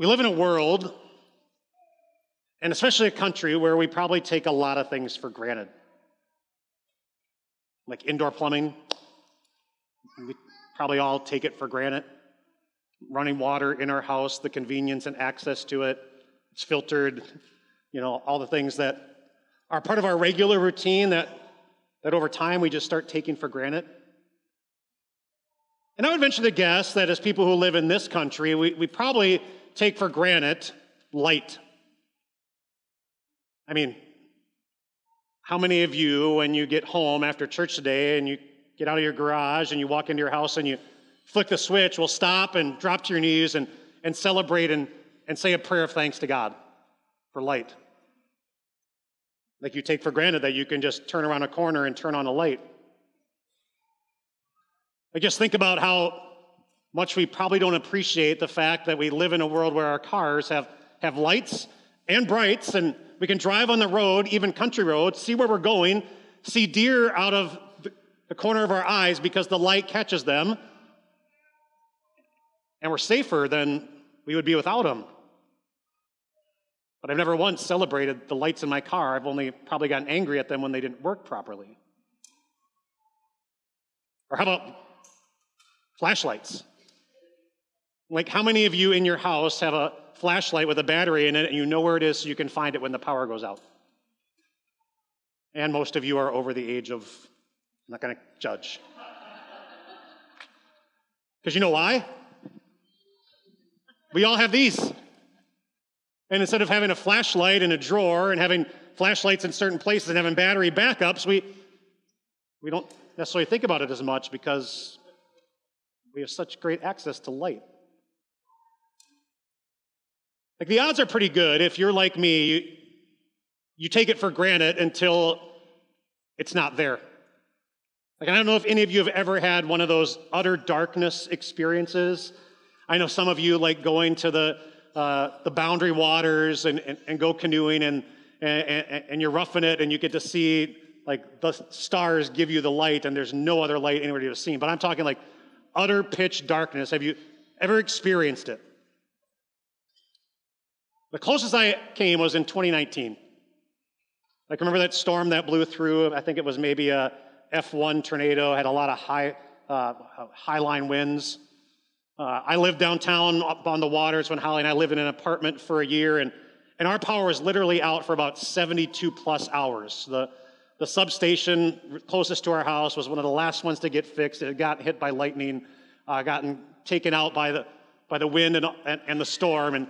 We live in a world, and especially a country, where we probably take a lot of things for granted. Like indoor plumbing, we probably all take it for granted. Running water in our house, the convenience and access to it, it's filtered, you know, all the things that are part of our regular routine that, that over time we just start taking for granted. And I would venture to guess that as people who live in this country, we, we probably take for granted light. I mean, how many of you, when you get home after church today and you get out of your garage and you walk into your house and you flick the switch, will stop and drop to your knees and, and celebrate and, and say a prayer of thanks to God for light? Like you take for granted that you can just turn around a corner and turn on a light. I just think about how much we probably don't appreciate the fact that we live in a world where our cars have, have lights and brights, and we can drive on the road, even country roads, see where we're going, see deer out of the corner of our eyes because the light catches them, and we're safer than we would be without them. But I've never once celebrated the lights in my car. I've only probably gotten angry at them when they didn't work properly. Or how about flashlights? Like, how many of you in your house have a flashlight with a battery in it and you know where it is so you can find it when the power goes out? And most of you are over the age of, I'm not going to judge. Because you know why? We all have these. And instead of having a flashlight in a drawer and having flashlights in certain places and having battery backups, we, we don't necessarily think about it as much because we have such great access to light. Like the odds are pretty good if you're like me, you, take it for granted until it's not there. Like, I don't know if any of you have ever had one of those utter darkness experiences. I know some of you like going to the uh, the boundary waters and, and, and go canoeing and, and, and you're roughing it and you get to see like the stars give you the light and there's no other light anybody has seen. But I'm talking like utter pitch darkness. Have you ever experienced it? The closest I came was in 2019. Like, remember that storm that blew through? I think it was maybe a F1 tornado, had a lot of high, uh, high line winds. Uh, I lived downtown up on the waters when Holly and I lived in an apartment for a year, and, and our power was literally out for about 72 plus hours. The, the substation closest to our house was one of the last ones to get fixed. It got hit by lightning, uh, gotten taken out by the, by the wind and, and, and the storm. And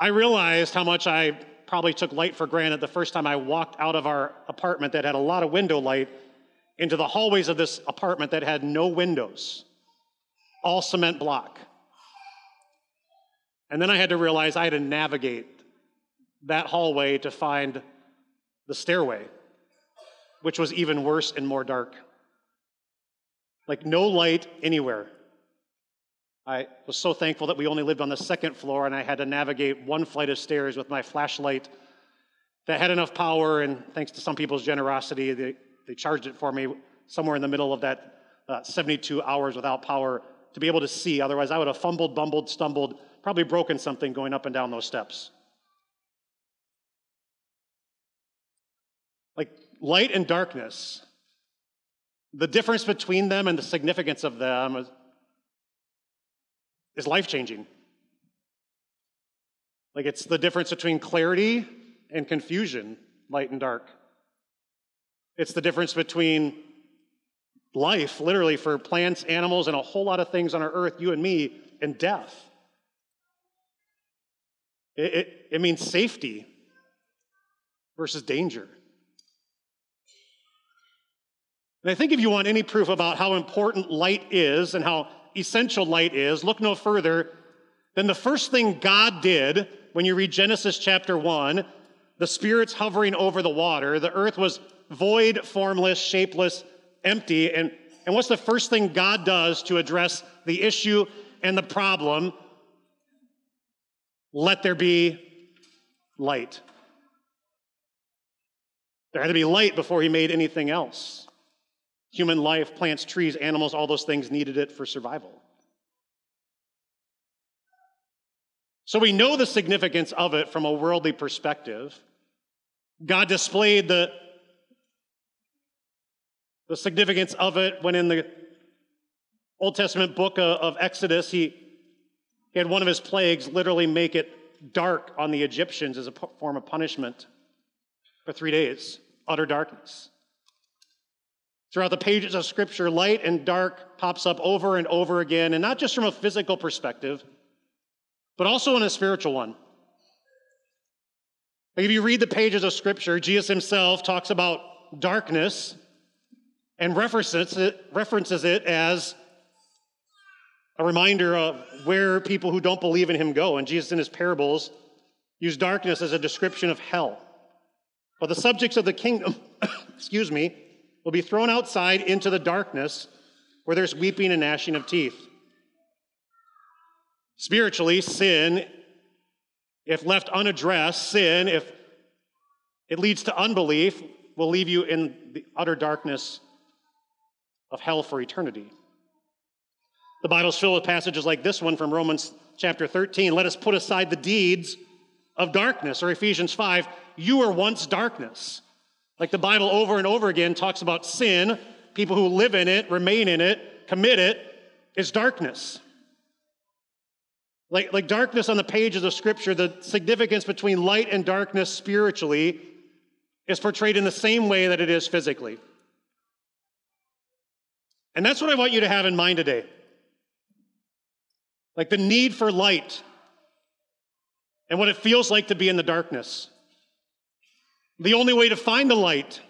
I realized how much I probably took light for granted the first time I walked out of our apartment that had a lot of window light into the hallways of this apartment that had no windows all cement block. And then I had to realize I had to navigate that hallway to find the stairway, which was even worse and more dark. Like no light anywhere. I was so thankful that we only lived on the second floor and I had to navigate one flight of stairs with my flashlight that had enough power, and thanks to some people's generosity, they, they charged it for me somewhere in the middle of that uh, 72 hours without power to be able to see. Otherwise, I would have fumbled, bumbled, stumbled, probably broken something going up and down those steps. Like light and darkness, the difference between them and the significance of them is, life changing. Like it's the difference between clarity and confusion, light and dark. It's the difference between life, literally, for plants, animals, and a whole lot of things on our earth, you and me, and death. It, it, it means safety versus danger. And I think if you want any proof about how important light is and how essential light is, look no further than the first thing God did when you read Genesis chapter 1 the Spirit's hovering over the water, the earth was void, formless, shapeless, empty. And, and what's the first thing God does to address the issue and the problem? Let there be light. There had to be light before he made anything else. Human life, plants, trees, animals, all those things needed it for survival. So we know the significance of it from a worldly perspective. God displayed the, the significance of it when in the Old Testament book of Exodus, he, he had one of his plagues literally make it dark on the Egyptians as a form of punishment for three days, utter darkness. Throughout the pages of Scripture, light and dark pops up over and over again, and not just from a physical perspective, but also in a spiritual one. Like if you read the pages of Scripture, Jesus himself talks about darkness and references it, references it as a reminder of where people who don't believe in him go. And Jesus, in his parables, used darkness as a description of hell. But the subjects of the kingdom, excuse me, will be thrown outside into the darkness where there's weeping and gnashing of teeth. Spiritually, sin, if left unaddressed, sin, if it leads to unbelief, will leave you in the utter darkness of hell for eternity. The Bible's filled with passages like this one from Romans chapter 13. Let us put aside the deeds of darkness, or Ephesians 5. You were once darkness. Like the Bible over and over again talks about sin, people who live in it, remain in it, commit it, is darkness. Like, like darkness on the pages of Scripture, the significance between light and darkness spiritually is portrayed in the same way that it is physically. And that's what I want you to have in mind today. Like the need for light and what it feels like to be in the darkness. The only way to find the light,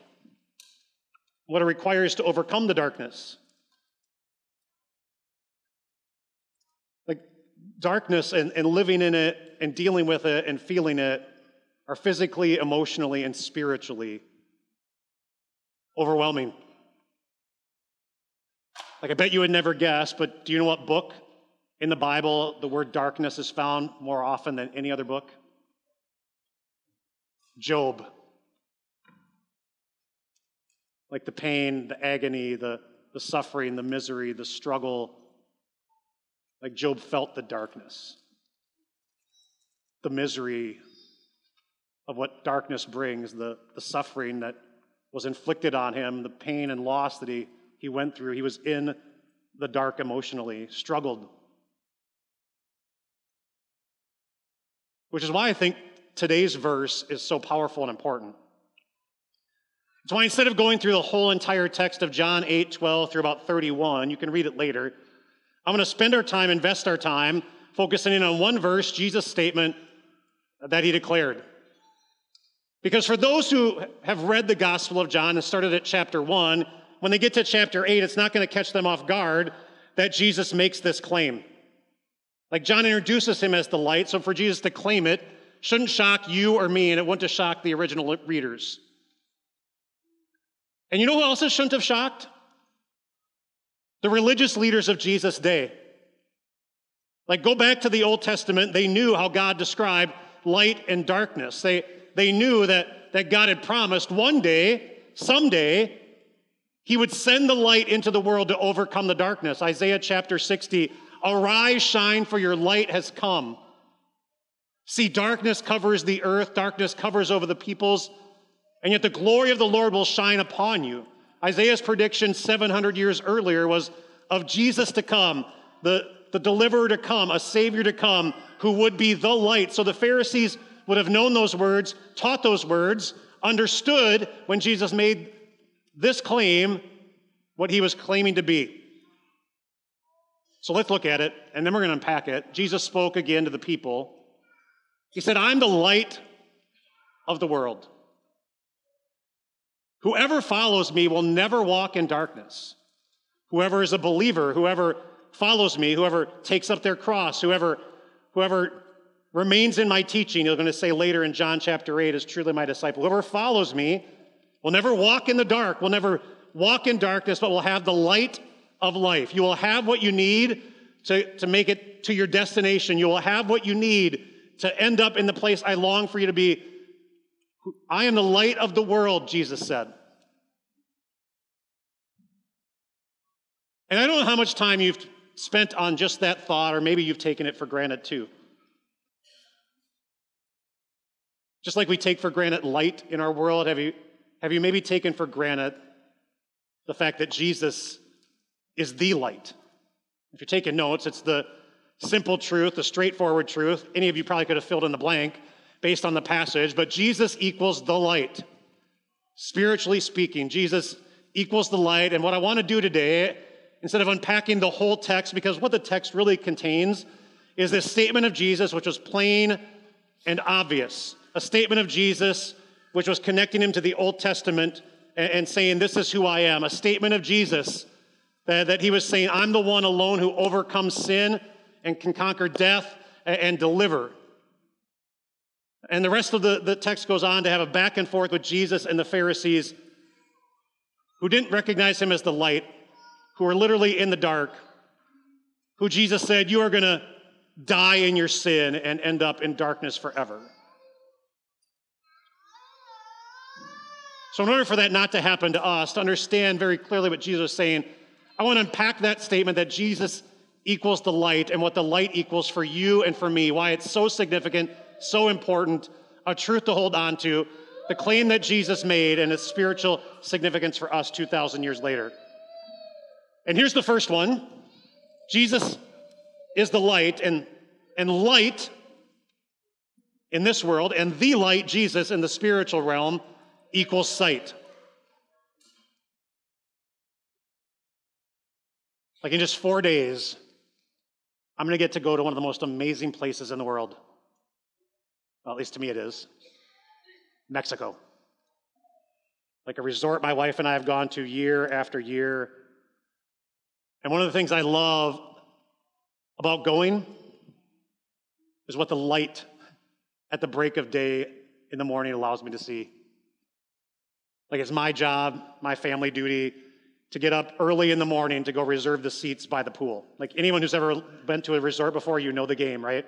what it requires to overcome the darkness. Like darkness and, and living in it and dealing with it and feeling it are physically, emotionally, and spiritually overwhelming. Like, I bet you would never guess, but do you know what book in the Bible the word darkness is found more often than any other book? Job. Like the pain, the agony, the, the suffering, the misery, the struggle, like Job felt the darkness, the misery of what darkness brings, the, the suffering that was inflicted on him, the pain and loss that he, he went through. He was in the dark emotionally, struggled. Which is why I think today's verse is so powerful and important. It's why instead of going through the whole entire text of John 8, 12 through about 31, you can read it later. I'm going to spend our time, invest our time, focusing in on one verse, Jesus' statement that he declared. Because for those who have read the Gospel of John and started at chapter one, when they get to chapter eight, it's not going to catch them off guard that Jesus makes this claim. Like John introduces him as the light, so for Jesus to claim it shouldn't shock you or me, and it wouldn't shock the original readers. And you know who else it shouldn't have shocked? The religious leaders of Jesus' day. Like, go back to the Old Testament, they knew how God described light and darkness. They, they knew that, that God had promised one day, someday, he would send the light into the world to overcome the darkness. Isaiah chapter 60 Arise, shine, for your light has come. See, darkness covers the earth, darkness covers over the peoples, and yet the glory of the Lord will shine upon you. Isaiah's prediction 700 years earlier was of Jesus to come, the, the deliverer to come, a savior to come, who would be the light. So the Pharisees would have known those words, taught those words, understood when Jesus made this claim what he was claiming to be. So let's look at it, and then we're going to unpack it. Jesus spoke again to the people. He said, I'm the light of the world. Whoever follows me will never walk in darkness. Whoever is a believer, whoever follows me, whoever takes up their cross, whoever, whoever remains in my teaching, you're going to say later in John chapter 8, is truly my disciple. Whoever follows me will never walk in the dark, will never walk in darkness, but will have the light of life. You will have what you need to, to make it to your destination. You will have what you need to end up in the place I long for you to be I am the light of the world, Jesus said. And I don't know how much time you've spent on just that thought, or maybe you've taken it for granted too. Just like we take for granted light in our world, have you, have you maybe taken for granted the fact that Jesus is the light? If you're taking notes, it's the simple truth, the straightforward truth. Any of you probably could have filled in the blank based on the passage, but Jesus equals the light. Spiritually speaking, Jesus equals the light. And what I want to do today, instead of unpacking the whole text, because what the text really contains is this statement of Jesus, which was plain and obvious. A statement of Jesus, which was connecting him to the Old Testament and, saying, This is who I am. A statement of Jesus that, that he was saying, I'm the one alone who overcomes sin and can conquer death and, and deliver. And the rest of the, the text goes on to have a back and forth with Jesus and the Pharisees who didn't recognize him as the light, who were literally in the dark, who Jesus said, You are going to die in your sin and end up in darkness forever. So, in order for that not to happen to us, to understand very clearly what Jesus is saying, I want to unpack that statement that Jesus equals the light and what the light equals for you and for me, why it's so significant, so important, a truth to hold on to, the claim that Jesus made and its spiritual significance for us 2,000 years later. And here's the first one Jesus is the light, and, and light in this world, and the light, Jesus, in the spiritual realm, equals sight. Like in just four days, I'm going to get to go to one of the most amazing places in the world. Well, at least to me it is Mexico. Like a resort my wife and I have gone to year after year. And one of the things I love about going is what the light at the break of day in the morning allows me to see. Like it's my job, my family duty to get up early in the morning to go reserve the seats by the pool. Like anyone who's ever been to a resort before, you know the game, right?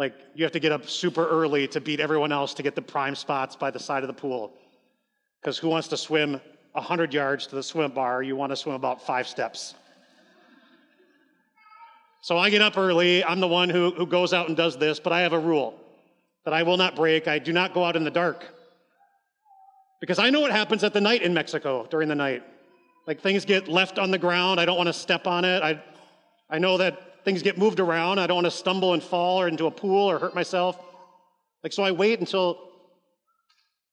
Like you have to get up super early to beat everyone else to get the prime spots by the side of the pool. Because who wants to swim 100 yards to the swim bar? You want to swim about five steps. So I get up early. I'm the one who, who goes out and does this, but I have a rule that I will not break. I do not go out in the dark. Because I know what happens at the night in Mexico during the night. Like things get left on the ground. I don't want to step on it. I, I know that things get moved around. I don't want to stumble and fall or into a pool or hurt myself. Like, so I wait until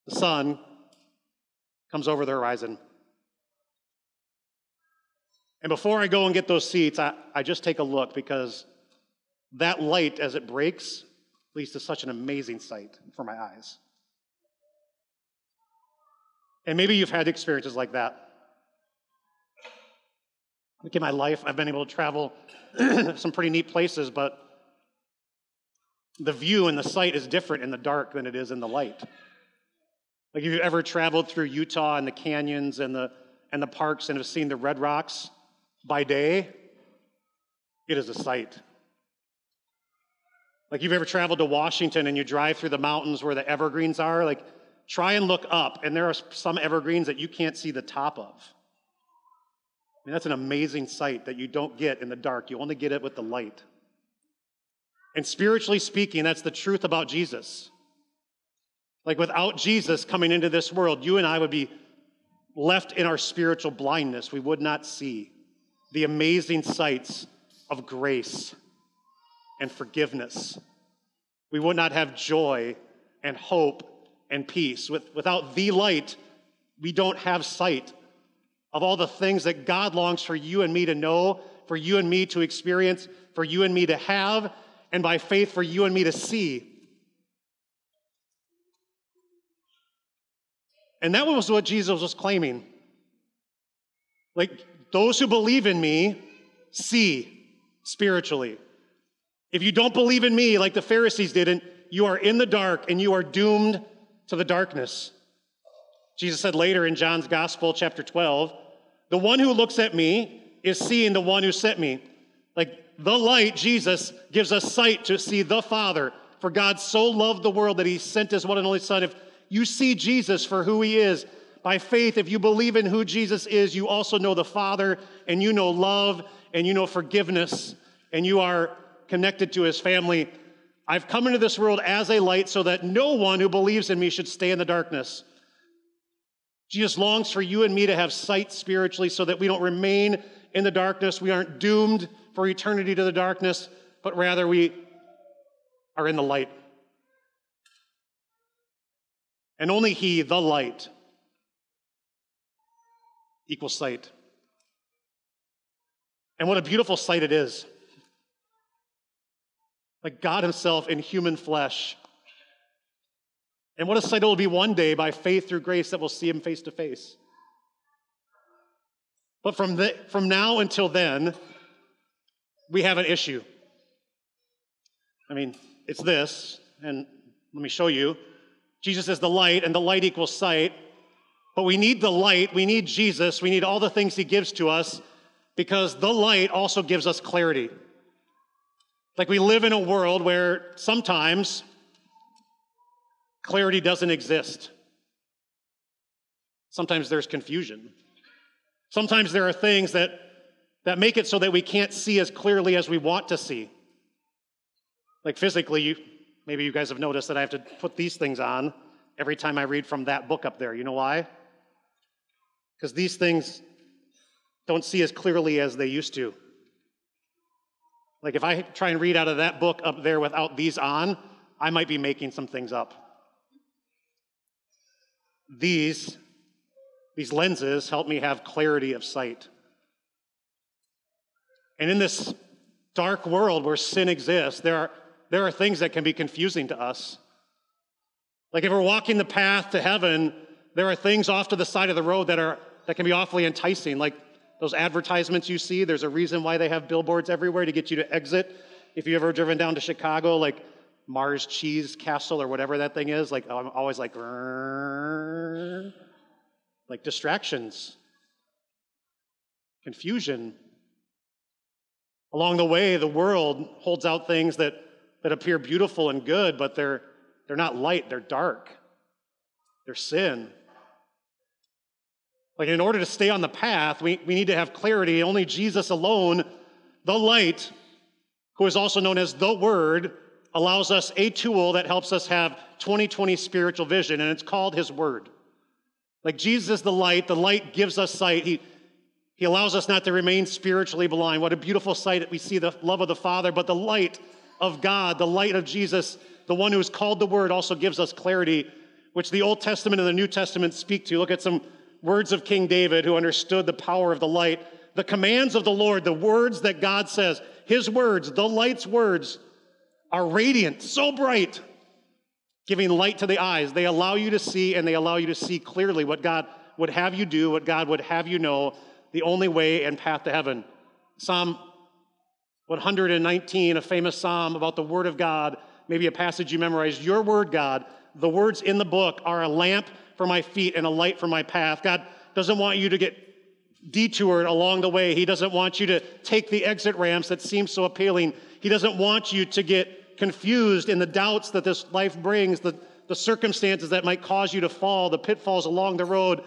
the sun comes over the horizon. And before I go and get those seats, I, I just take a look because that light as it breaks leads to such an amazing sight for my eyes. And maybe you've had experiences like that. Like in my life, I've been able to travel some pretty neat places, but the view and the sight is different in the dark than it is in the light. Like if you've ever traveled through Utah and the canyons and the and the parks and have seen the red rocks by day, it is a sight. Like you've ever traveled to Washington and you drive through the mountains where the evergreens are, like Try and look up, and there are some evergreens that you can't see the top of. Mean, that's an amazing sight that you don't get in the dark. You only get it with the light. And spiritually speaking, that's the truth about Jesus. Like without Jesus coming into this world, you and I would be left in our spiritual blindness. We would not see the amazing sights of grace and forgiveness. We would not have joy and hope and peace. With, without the light, we don't have sight of all the things that God longs for you and me to know, for you and me to experience, for you and me to have, and by faith for you and me to see. And that was what Jesus was claiming. Like, those who believe in me see spiritually. If you don't believe in me, like the Pharisees didn't, you are in the dark and you are doomed to the darkness. Jesus said later in John's Gospel, chapter 12, the one who looks at me is seeing the one who sent me. Like the light, Jesus, gives us sight to see the Father. For God so loved the world that he sent his one and only Son. If you see Jesus for who he is, by faith, if you believe in who Jesus is, you also know the Father, and you know love, and you know forgiveness, and you are connected to his family I've come into this world as a light so that no one who believes in me should stay in the darkness. Jesus longs for you and me to have sight spiritually so that we don't remain in the darkness. We aren't doomed for eternity to the darkness, but rather we are in the light. And only He, the light, equals sight. And what a beautiful sight it is. Like God Himself in human flesh. And what a sight it will be one day by faith through grace that we'll see Him face to face. But from, the, from now until then, we have an issue. I mean, it's this, and let me show you. Jesus is the light, and the light equals sight. But we need the light, we need Jesus, we need all the things He gives to us because the light also gives us clarity. Like we live in a world where sometimes clarity doesn't exist. Sometimes there's confusion. Sometimes there are things that, that make it so that we can't see as clearly as we want to see. Like physically, you, maybe you guys have noticed that I have to put these things on every time I read from that book up there. You know why? Because these things don't see as clearly as they used to. Like if I try and read out of that book up there without these on, I might be making some things up. These, these lenses help me have clarity of sight. And in this dark world where sin exists, there are, there are things that can be confusing to us. Like if we're walking the path to heaven, there are things off to the side of the road that are that can be awfully enticing, like those advertisements you see. There's a reason why they have billboards everywhere to get you to exit. If you've ever driven down to Chicago, like Mars Cheese Castle or whatever that thing is, like I'm always like, like distractions, confusion. Along the way, the world holds out things that, that appear beautiful and good, but they're, they're not light, they're dark. They're sin. Like, in order to stay on the path, we, we need to have clarity. Only Jesus alone, the light, who is also known as the Word, allows us a tool that helps us have 2020 spiritual vision, and it's called His Word. Like, Jesus is the light, the light gives us sight. He, he allows us not to remain spiritually blind. What a beautiful sight that we see the love of the Father, but the light of God, the light of Jesus, the one who is called the Word, also gives us clarity, which the Old Testament and the New Testament speak to. Look at some words of King David, who understood the power of the light, the commands of the Lord, the words that God says, his words, the light's words, are radiant, so bright, giving light to the eyes. They allow you to see and they allow you to see clearly what God would have you do, what God would have you know, the only way and path to heaven. Psalm 119, a famous psalm about the Word of God, maybe a passage you memorized. Your Word, God, the words in the book are a lamp for my feet and a light for my path. God doesn't want you to get detoured along the way. He doesn't want you to take the exit ramps that seem so appealing. He doesn't want you to get confused in the doubts that this life brings, the, the circumstances that might cause you to fall, the pitfalls along the road.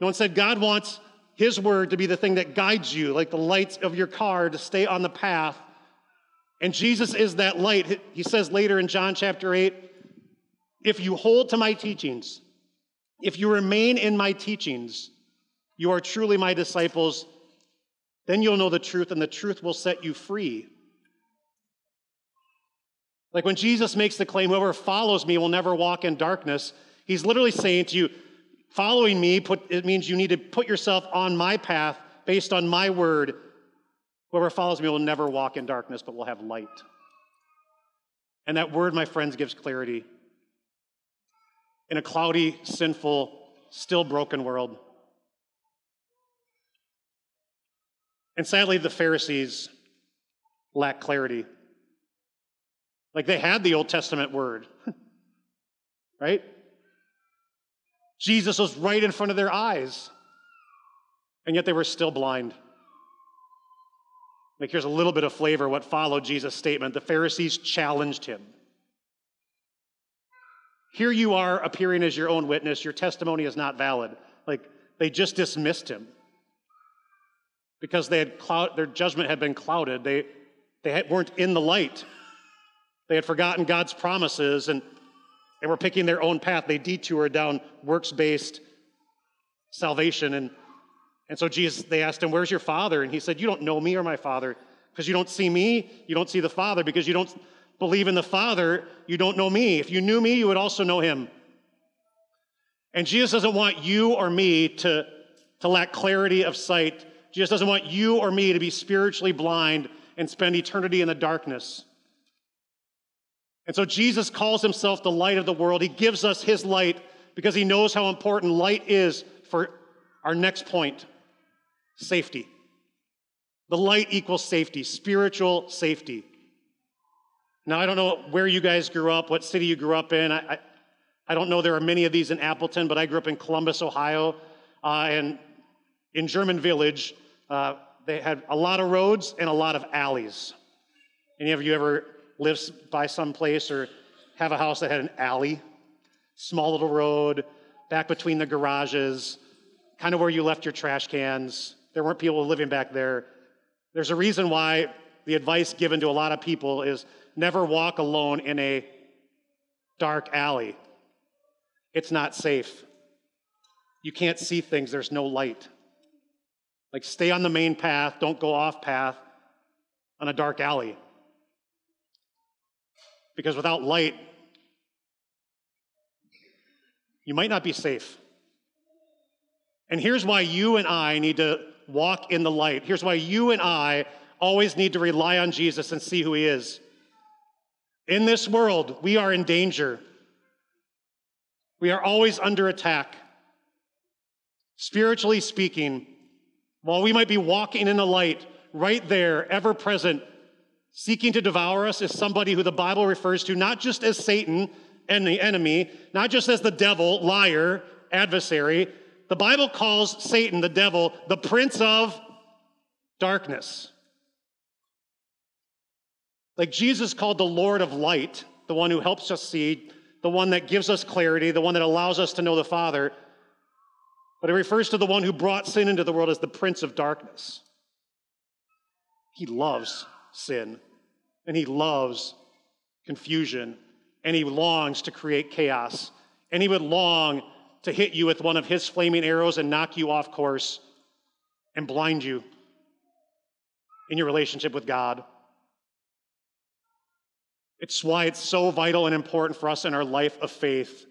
No one said God wants His word to be the thing that guides you, like the lights of your car, to stay on the path. And Jesus is that light. He says later in John chapter 8, if you hold to my teachings, if you remain in my teachings, you are truly my disciples. Then you'll know the truth, and the truth will set you free. Like when Jesus makes the claim, whoever follows me will never walk in darkness, he's literally saying to you, following me, put, it means you need to put yourself on my path based on my word. Whoever follows me will never walk in darkness, but will have light. And that word, my friends, gives clarity in a cloudy, sinful, still broken world. And sadly, the Pharisees lack clarity. Like they had the Old Testament word, right? Jesus was right in front of their eyes, and yet they were still blind. Like here's a little bit of flavor what followed Jesus' statement. The Pharisees challenged him. Here you are appearing as your own witness. Your testimony is not valid. Like they just dismissed him because they had cloud, their judgment had been clouded. They, they had, weren't in the light. They had forgotten God's promises and, and were picking their own path. They detoured down works based salvation. And, and so Jesus, they asked him, Where's your father? And he said, You don't know me or my father because you don't see me, you don't see the father. Because you don't believe in the father, you don't know me. If you knew me, you would also know him. And Jesus doesn't want you or me to, to lack clarity of sight. Jesus doesn't want you or me to be spiritually blind and spend eternity in the darkness. And so Jesus calls himself the light of the world. He gives us his light because he knows how important light is for our next point safety. The light equals safety, spiritual safety. Now, I don't know where you guys grew up, what city you grew up in. I, I, I don't know there are many of these in Appleton, but I grew up in Columbus, Ohio. Uh, and in German Village, uh, they had a lot of roads and a lot of alleys. Any of you ever lived by some place or have a house that had an alley? Small little road, back between the garages, kind of where you left your trash cans. There weren't people living back there. There's a reason why the advice given to a lot of people is never walk alone in a dark alley. It's not safe. You can't see things, there's no light. Like, stay on the main path, don't go off path on a dark alley. Because without light, you might not be safe. And here's why you and I need to walk in the light. Here's why you and I always need to rely on Jesus and see who he is. In this world, we are in danger. We are always under attack. Spiritually speaking, while we might be walking in the light, right there, ever present, seeking to devour us is somebody who the Bible refers to not just as Satan and the enemy, not just as the devil, liar, adversary. The Bible calls Satan, the devil, the prince of darkness. Like Jesus called the Lord of light, the one who helps us see, the one that gives us clarity, the one that allows us to know the Father. But it refers to the one who brought sin into the world as the prince of darkness. He loves sin, and he loves confusion, and he longs to create chaos, and he would long to hit you with one of his flaming arrows and knock you off course and blind you in your relationship with God. It's why it's so vital and important for us in our life of faith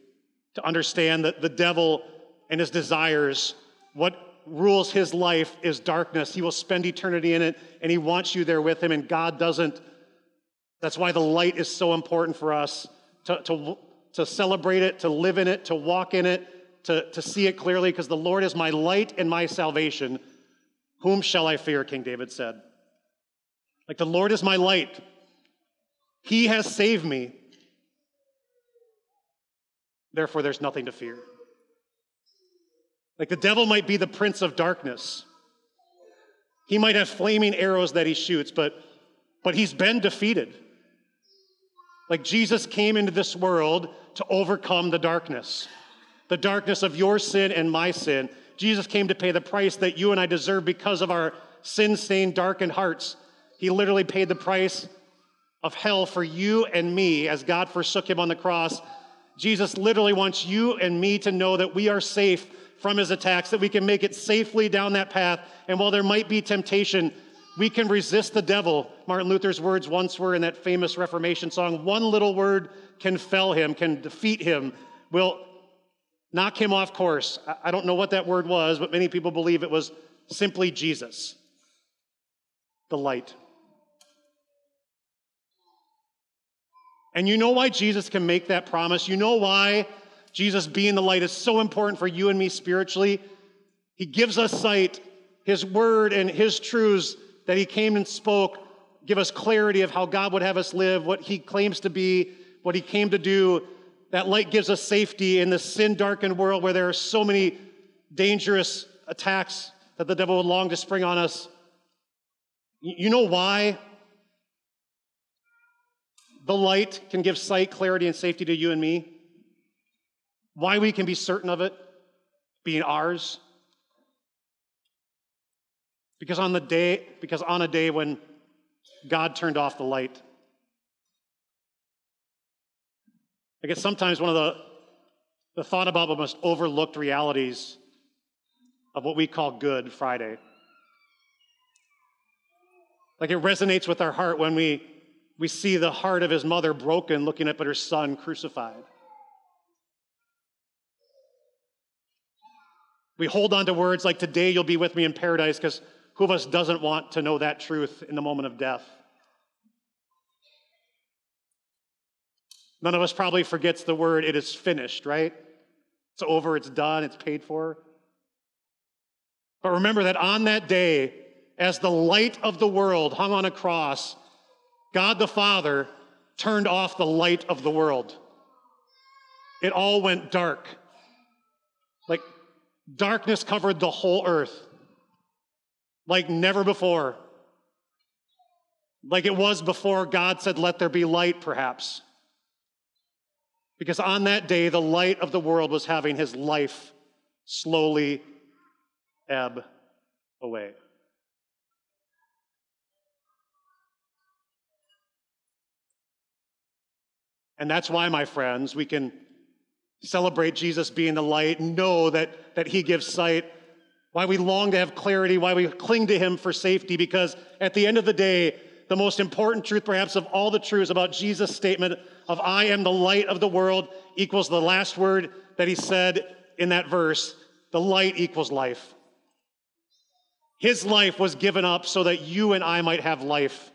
to understand that the devil and his desires, what rules his life is darkness. He will spend eternity in it and he wants you there with him, and God doesn't. That's why the light is so important for us to, to, to celebrate it, to live in it, to walk in it, to, to see it clearly, because the Lord is my light and my salvation. Whom shall I fear? King David said. Like the Lord is my light. He has saved me. Therefore, there's nothing to fear. Like the devil might be the prince of darkness. He might have flaming arrows that he shoots, but, but he's been defeated. Like Jesus came into this world to overcome the darkness, the darkness of your sin and my sin. Jesus came to pay the price that you and I deserve because of our sin stained, darkened hearts. He literally paid the price of hell for you and me as God forsook him on the cross. Jesus literally wants you and me to know that we are safe from his attacks, that we can make it safely down that path. And while there might be temptation, we can resist the devil. Martin Luther's words once were in that famous Reformation song one little word can fell him, can defeat him, will knock him off course. I don't know what that word was, but many people believe it was simply Jesus, the light. And you know why Jesus can make that promise? You know why Jesus being the light is so important for you and me spiritually? He gives us sight. His word and his truths that he came and spoke give us clarity of how God would have us live, what he claims to be, what he came to do. That light gives us safety in this sin darkened world where there are so many dangerous attacks that the devil would long to spring on us. You know why the light can give sight, clarity, and safety to you and me. Why we can be certain of it being ours. Because on the day, because on a day when God turned off the light, I guess sometimes one of the, the thought about the most overlooked realities of what we call Good Friday. Like it resonates with our heart when we, we see the heart of his mother broken looking up at her son crucified. We hold on to words like, Today you'll be with me in paradise, because who of us doesn't want to know that truth in the moment of death? None of us probably forgets the word, It is finished, right? It's over, it's done, it's paid for. But remember that on that day, as the light of the world hung on a cross, God the Father turned off the light of the world. It all went dark. Like darkness covered the whole earth, like never before. Like it was before God said, Let there be light, perhaps. Because on that day, the light of the world was having his life slowly ebb away. And that's why, my friends, we can celebrate Jesus being the light, know that, that he gives sight, why we long to have clarity, why we cling to him for safety, because at the end of the day, the most important truth, perhaps, of all the truths about Jesus' statement of I am the light of the world equals the last word that he said in that verse the light equals life. His life was given up so that you and I might have life.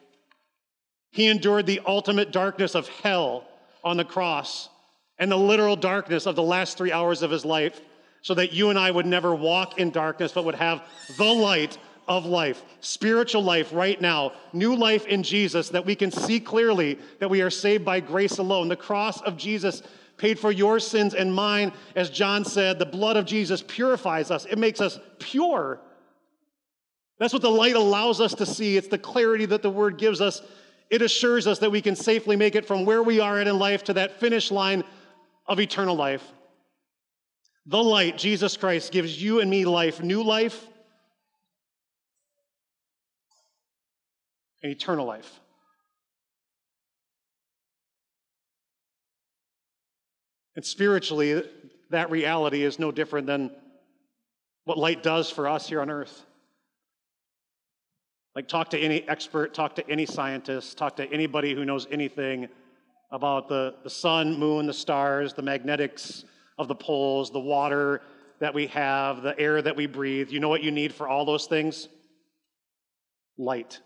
He endured the ultimate darkness of hell on the cross and the literal darkness of the last three hours of his life so that you and I would never walk in darkness, but would have the light of life, spiritual life right now, new life in Jesus, that we can see clearly that we are saved by grace alone. The cross of Jesus paid for your sins and mine. As John said, the blood of Jesus purifies us, it makes us pure. That's what the light allows us to see. It's the clarity that the word gives us it assures us that we can safely make it from where we are in life to that finish line of eternal life. The light, Jesus Christ, gives you and me life, new life, and eternal life. And spiritually, that reality is no different than what light does for us here on earth. Like, talk to any expert, talk to any scientist, talk to anybody who knows anything about the, the sun, moon, the stars, the magnetics of the poles, the water that we have, the air that we breathe. You know what you need for all those things? Light.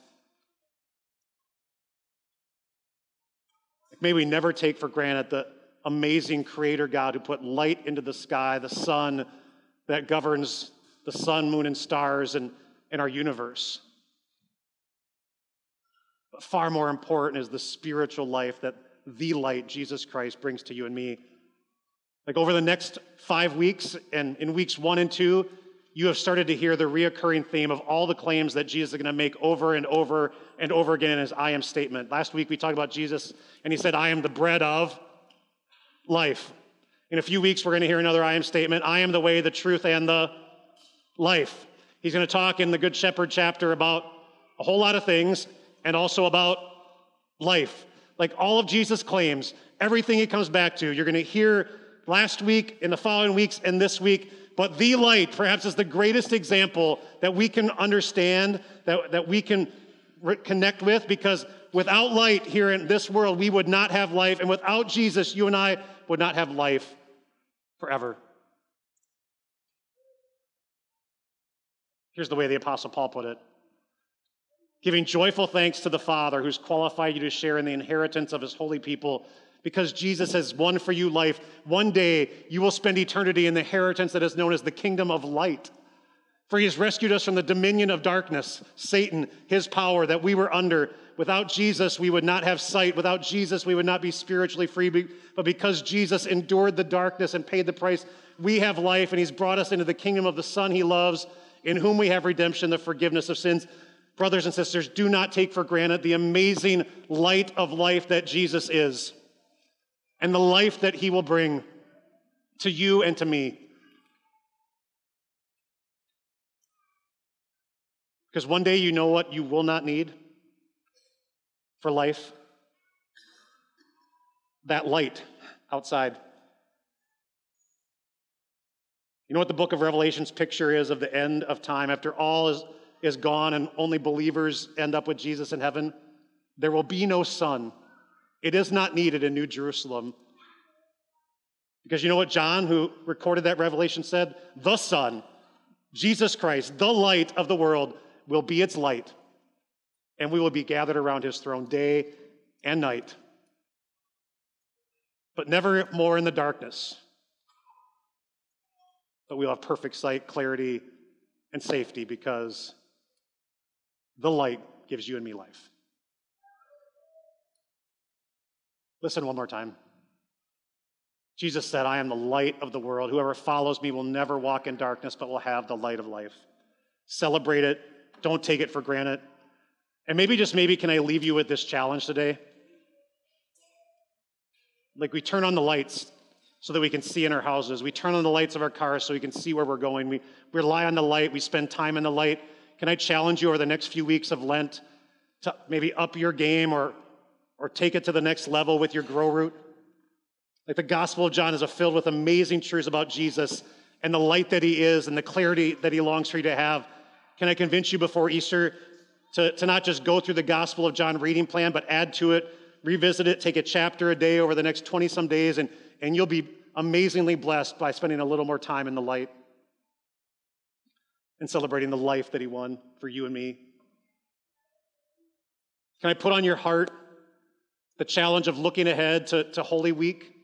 May we never take for granted the amazing creator God who put light into the sky, the sun that governs the sun, moon, and stars and, and our universe. But far more important is the spiritual life that the light, Jesus Christ, brings to you and me. Like over the next five weeks, and in weeks one and two, you have started to hear the reoccurring theme of all the claims that Jesus is going to make over and over and over again in his I am statement. Last week we talked about Jesus, and he said, I am the bread of life. In a few weeks, we're going to hear another I am statement I am the way, the truth, and the life. He's going to talk in the Good Shepherd chapter about a whole lot of things, and also about life. Like all of Jesus' claims, everything he comes back to, you're going to hear last week, in the following weeks, and this week. But the light, perhaps, is the greatest example that we can understand, that, that we can re- connect with, because without light here in this world, we would not have life. And without Jesus, you and I would not have life forever. Here's the way the Apostle Paul put it giving joyful thanks to the Father who's qualified you to share in the inheritance of his holy people. Because Jesus has won for you life. One day you will spend eternity in the inheritance that is known as the kingdom of light. For he has rescued us from the dominion of darkness, Satan, his power that we were under. Without Jesus, we would not have sight. Without Jesus, we would not be spiritually free. But because Jesus endured the darkness and paid the price, we have life, and he's brought us into the kingdom of the Son he loves, in whom we have redemption, the forgiveness of sins. Brothers and sisters, do not take for granted the amazing light of life that Jesus is and the life that he will bring to you and to me. Because one day you know what you will not need for life? That light outside. You know what the book of Revelation's picture is of the end of time after all is, is gone and only believers end up with Jesus in heaven? There will be no sun. It is not needed in New Jerusalem. Because you know what John, who recorded that revelation, said? The Son, Jesus Christ, the light of the world, will be its light, and we will be gathered around his throne day and night. But never more in the darkness. But we'll have perfect sight, clarity, and safety because the light gives you and me life. Listen one more time. Jesus said, I am the light of the world. Whoever follows me will never walk in darkness, but will have the light of life. Celebrate it. Don't take it for granted. And maybe, just maybe, can I leave you with this challenge today? Like we turn on the lights so that we can see in our houses. We turn on the lights of our cars so we can see where we're going. We rely on the light. We spend time in the light. Can I challenge you over the next few weeks of Lent to maybe up your game or, or take it to the next level with your grow root? Like the Gospel of John is filled with amazing truths about Jesus and the light that he is and the clarity that he longs for you to have. Can I convince you before Easter to, to not just go through the Gospel of John reading plan, but add to it, revisit it, take a chapter a day over the next 20 some days, and, and you'll be amazingly blessed by spending a little more time in the light and celebrating the life that he won for you and me. Can I put on your heart the challenge of looking ahead to, to Holy Week?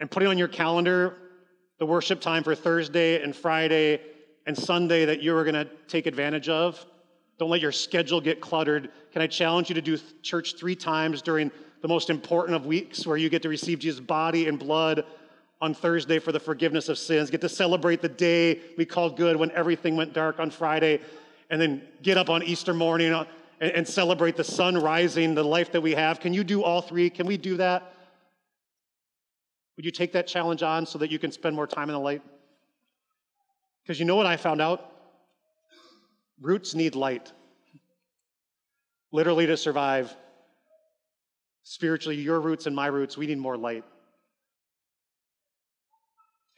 and putting on your calendar the worship time for Thursday and Friday and Sunday that you are going to take advantage of. Don't let your schedule get cluttered. Can I challenge you to do church three times during the most important of weeks where you get to receive Jesus' body and blood on Thursday for the forgiveness of sins, get to celebrate the day we called good when everything went dark on Friday, and then get up on Easter morning uh, uh, and, celebrate the sun rising, the life that we have. Can you do all three? Can we do that? Would you take that challenge on so that you can spend more time in the light? Because you know what I found out? Roots need light. Literally to survive. Spiritually, your roots and my roots, we need more light.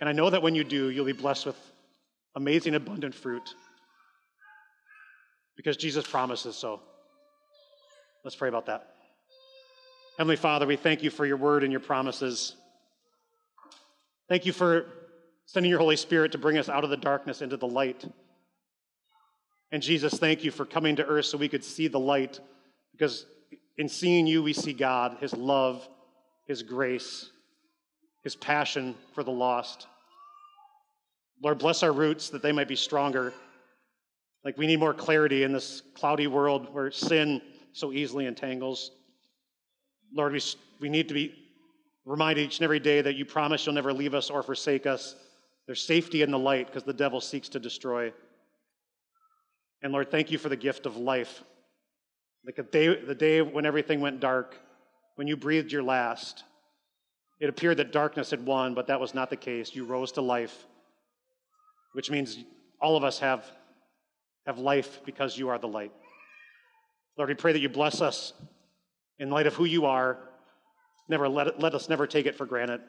And I know that when you do, you'll be blessed with amazing, abundant fruit because Jesus promises so. Let's pray about that. Heavenly Father, we thank you for your word and your promises. Thank you for sending your Holy Spirit to bring us out of the darkness into the light. And Jesus, thank you for coming to earth so we could see the light, because in seeing you, we see God, His love, His grace, His passion for the lost. Lord, bless our roots that they might be stronger. Like we need more clarity in this cloudy world where sin so easily entangles. Lord, we, we need to be Remind each and every day that you promise you'll never leave us or forsake us. There's safety in the light because the devil seeks to destroy. And Lord, thank you for the gift of life. Like the day, the day when everything went dark, when you breathed your last, it appeared that darkness had won, but that was not the case. You rose to life, which means all of us have, have life because you are the light. Lord, we pray that you bless us in light of who you are Never let, it, let us never take it for granted.